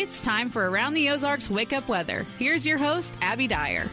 It's time for Around the Ozarks Wake Up Weather. Here's your host, Abby Dyer.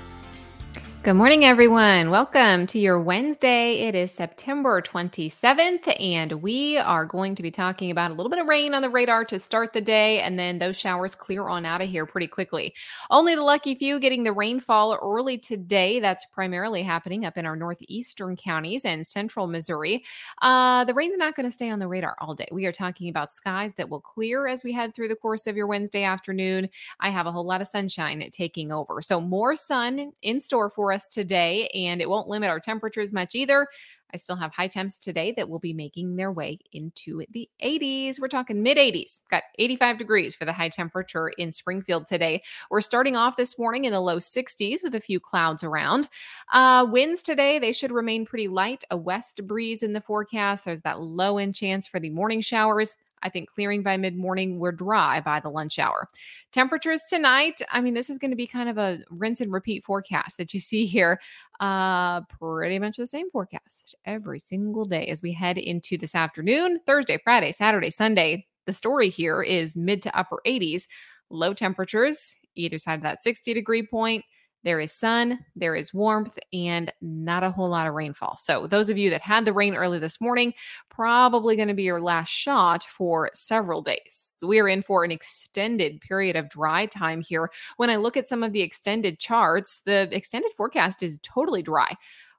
Good morning, everyone. Welcome to your Wednesday. It is September 27th, and we are going to be talking about a little bit of rain on the radar to start the day, and then those showers clear on out of here pretty quickly. Only the lucky few getting the rainfall early today. That's primarily happening up in our northeastern counties and central Missouri. Uh, the rain's not going to stay on the radar all day. We are talking about skies that will clear as we head through the course of your Wednesday afternoon. I have a whole lot of sunshine taking over. So, more sun in store for us us today, and it won't limit our temperatures much either. I still have high temps today that will be making their way into the 80s. We're talking mid 80s. Got 85 degrees for the high temperature in Springfield today. We're starting off this morning in the low 60s with a few clouds around. Uh, winds today, they should remain pretty light. A west breeze in the forecast. There's that low end chance for the morning showers. I think clearing by mid morning. We're dry by the lunch hour. Temperatures tonight. I mean, this is going to be kind of a rinse and repeat forecast that you see here. Uh, pretty much the same forecast every single day as we head into this afternoon, Thursday, Friday, Saturday, Sunday. The story here is mid to upper 80s, low temperatures, either side of that 60 degree point. There is sun, there is warmth, and not a whole lot of rainfall. So, those of you that had the rain early this morning, probably going to be your last shot for several days. We are in for an extended period of dry time here. When I look at some of the extended charts, the extended forecast is totally dry.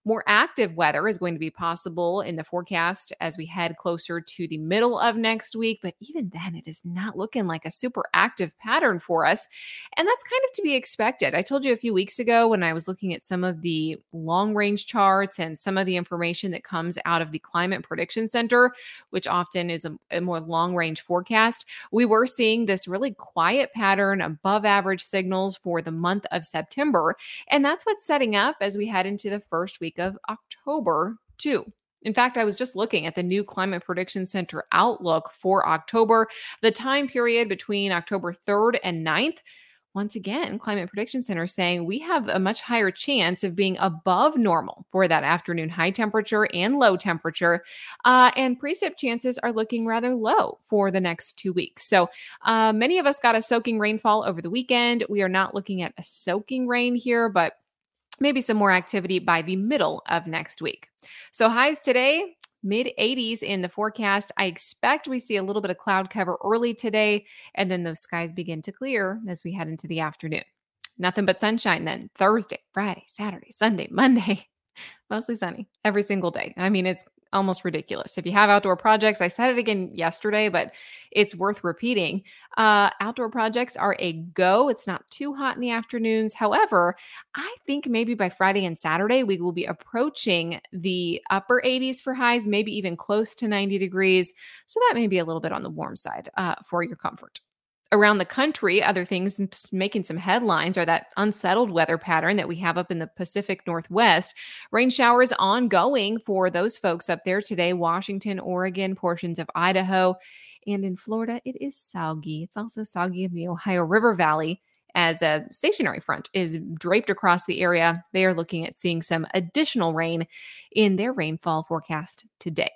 More active weather is going to be possible in the forecast as we head closer to the middle of next week. But even then, it is not looking like a super active pattern for us. And that's kind of to be expected. I told you a few weeks ago when I was looking at some of the long range charts and some of the information that comes out of the Climate Prediction Center, which often is a, a more long range forecast, we were seeing this really quiet pattern, above average signals for the month of September. And that's what's setting up as we head into the first week of October, too. In fact, I was just looking at the new Climate Prediction Center outlook for October, the time period between October 3rd and 9th. Once again, Climate Prediction Center saying we have a much higher chance of being above normal for that afternoon high temperature and low temperature. Uh, and precip chances are looking rather low for the next two weeks. So uh, many of us got a soaking rainfall over the weekend. We are not looking at a soaking rain here, but maybe some more activity by the middle of next week. So, highs today, mid 80s in the forecast. I expect we see a little bit of cloud cover early today, and then those skies begin to clear as we head into the afternoon. Nothing but sunshine then Thursday, Friday, Saturday, Sunday, Monday. Mostly sunny every single day. I mean, it's almost ridiculous. If you have outdoor projects, I said it again yesterday, but it's worth repeating. Uh, outdoor projects are a go. It's not too hot in the afternoons. However, I think maybe by Friday and Saturday, we will be approaching the upper 80s for highs, maybe even close to 90 degrees. So that may be a little bit on the warm side uh, for your comfort around the country, other things making some headlines are that unsettled weather pattern that we have up in the Pacific Northwest. Rain showers ongoing for those folks up there today Washington, Oregon, portions of Idaho. And in Florida, it is soggy. It's also soggy in the Ohio River Valley as a stationary front is draped across the area. They are looking at seeing some additional rain in their rainfall forecast today.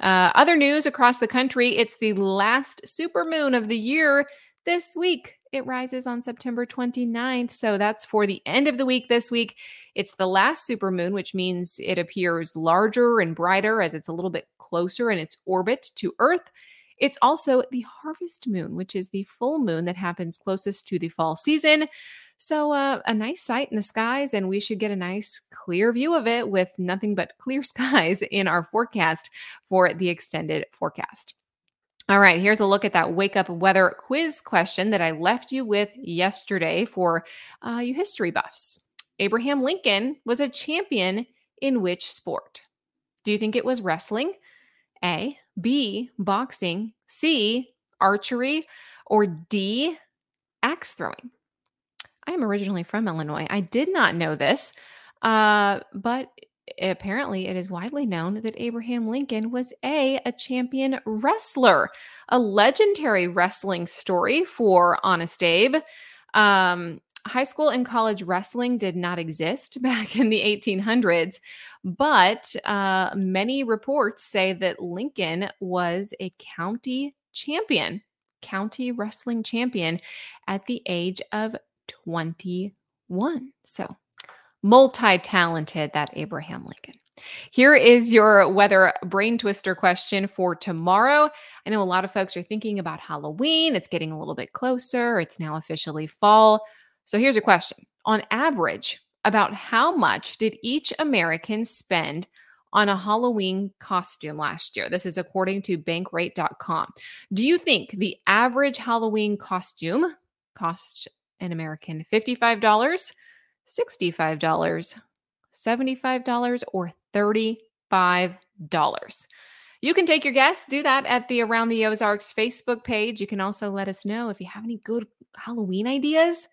Uh, other news across the country it's the last super moon of the year this week. It rises on September 29th. So that's for the end of the week this week. It's the last supermoon, which means it appears larger and brighter as it's a little bit closer in its orbit to Earth. It's also the harvest moon, which is the full moon that happens closest to the fall season. So, uh, a nice sight in the skies, and we should get a nice clear view of it with nothing but clear skies in our forecast for the extended forecast. All right, here's a look at that wake up weather quiz question that I left you with yesterday for uh, you history buffs. Abraham Lincoln was a champion in which sport? Do you think it was wrestling? A, B, boxing, C, archery, or D, axe throwing? I am originally from Illinois. I did not know this, uh, but apparently it is widely known that Abraham Lincoln was a a champion wrestler, a legendary wrestling story for Honest Abe. Um, high school and college wrestling did not exist back in the 1800s, but uh, many reports say that Lincoln was a county champion county wrestling champion at the age of 21. So, multi talented, that Abraham Lincoln. Here is your weather brain twister question for tomorrow. I know a lot of folks are thinking about Halloween. It's getting a little bit closer. It's now officially fall. So here's your question On average, about how much did each American spend on a Halloween costume last year? This is according to bankrate.com. Do you think the average Halloween costume cost an American $55, $65, $75, or $35. You can take your guess, do that at the Around the Ozarks Facebook page. You can also let us know if you have any good Halloween ideas.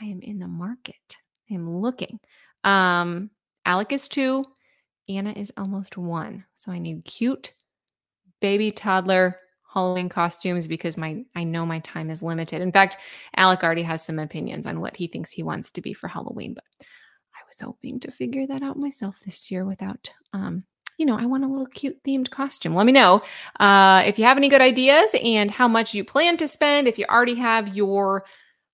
I am in the market. I am looking. Um, Alec is two, Anna is almost one. So I need cute baby toddler Halloween costumes because my I know my time is limited. In fact, Alec already has some opinions on what he thinks he wants to be for Halloween, but I was hoping to figure that out myself this year without um, you know, I want a little cute themed costume. Let me know uh, if you have any good ideas and how much you plan to spend, if you already have your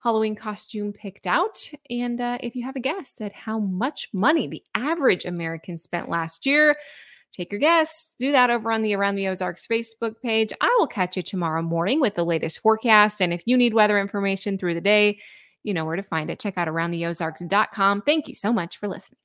Halloween costume picked out, and uh, if you have a guess at how much money the average American spent last year. Take your guess. Do that over on the Around the Ozarks Facebook page. I will catch you tomorrow morning with the latest forecast. And if you need weather information through the day, you know where to find it. Check out aroundtheozarks.com. Thank you so much for listening.